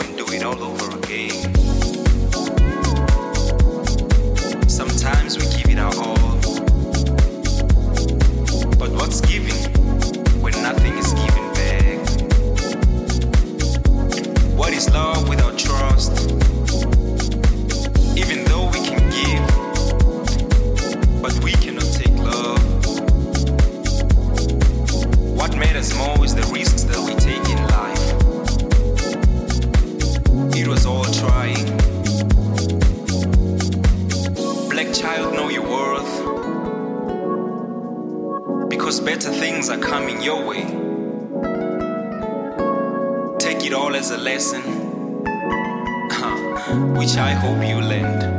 and do it all over again. Sometimes we give it our all. But what's giving when nothing is given back? What is love without trust? Even though we can give, but we cannot take love. What matters more is the reason. Was all trying. Black child, know your worth. Because better things are coming your way. Take it all as a lesson, which I hope you learned.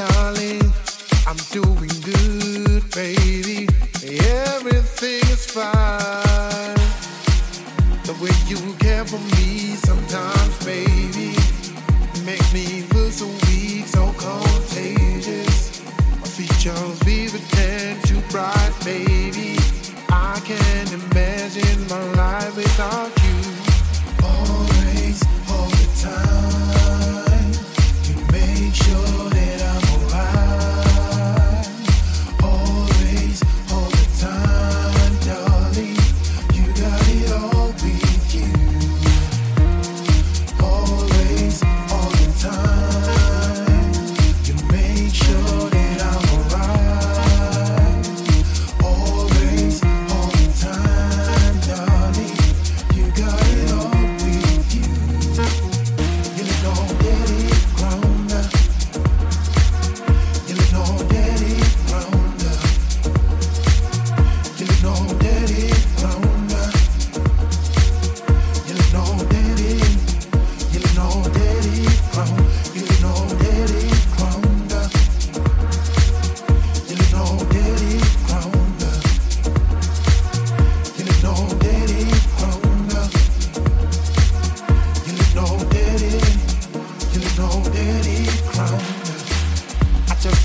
darling, I'm doing good, baby.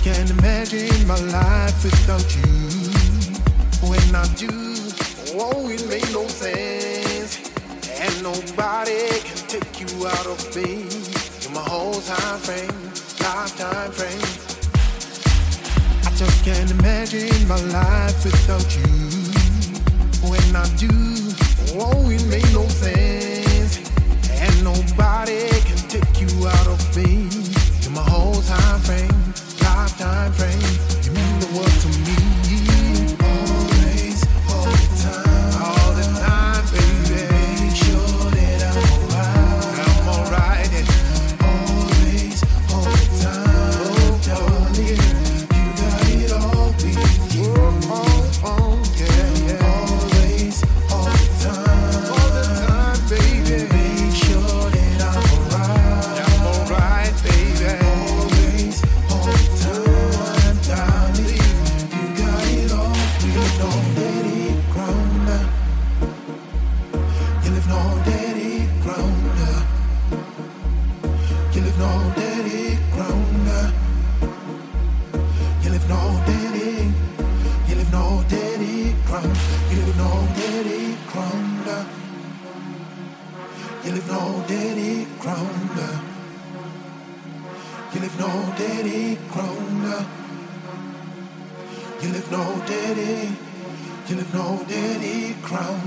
can't imagine my life without you. When I do, oh, it makes no sense. And nobody can take you out of me. You're my whole time frame, lifetime frame. I just can't imagine my life without you. When I do, oh, it makes no sense. And nobody You lift no dirty, you lift no dirty crown.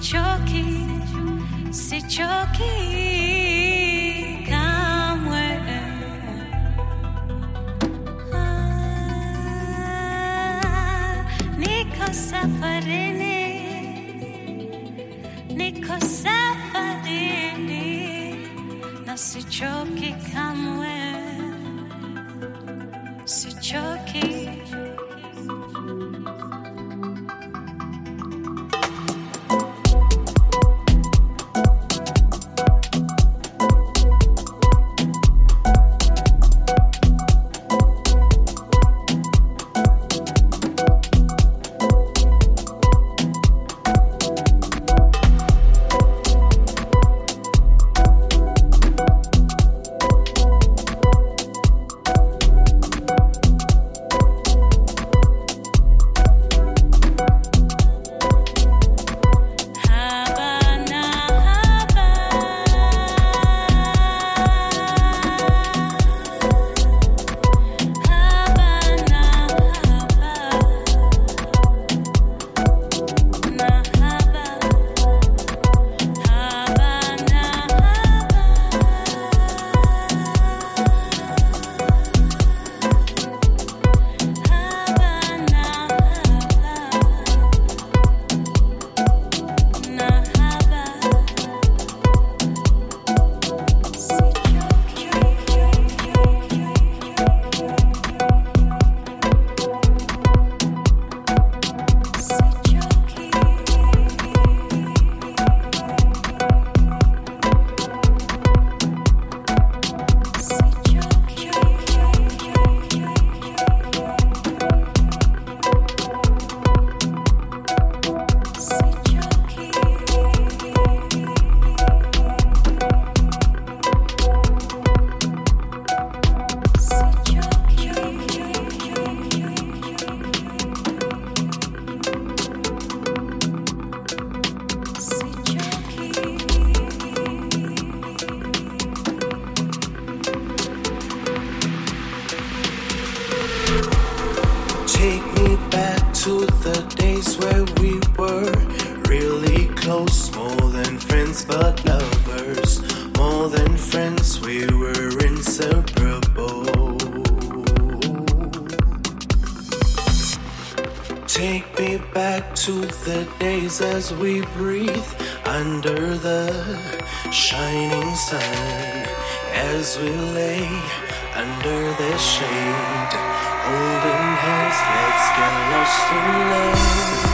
sichoki, sichoki kamwe. Ah, niko safarini, niko safarini na sichoki kamwe. As we breathe under the shining sun, as we lay under the shade, holding hands, let's get lost in love.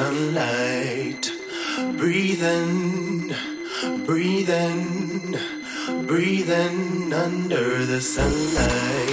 Under the sunlight. Breathing, breathing, breathing under the sunlight.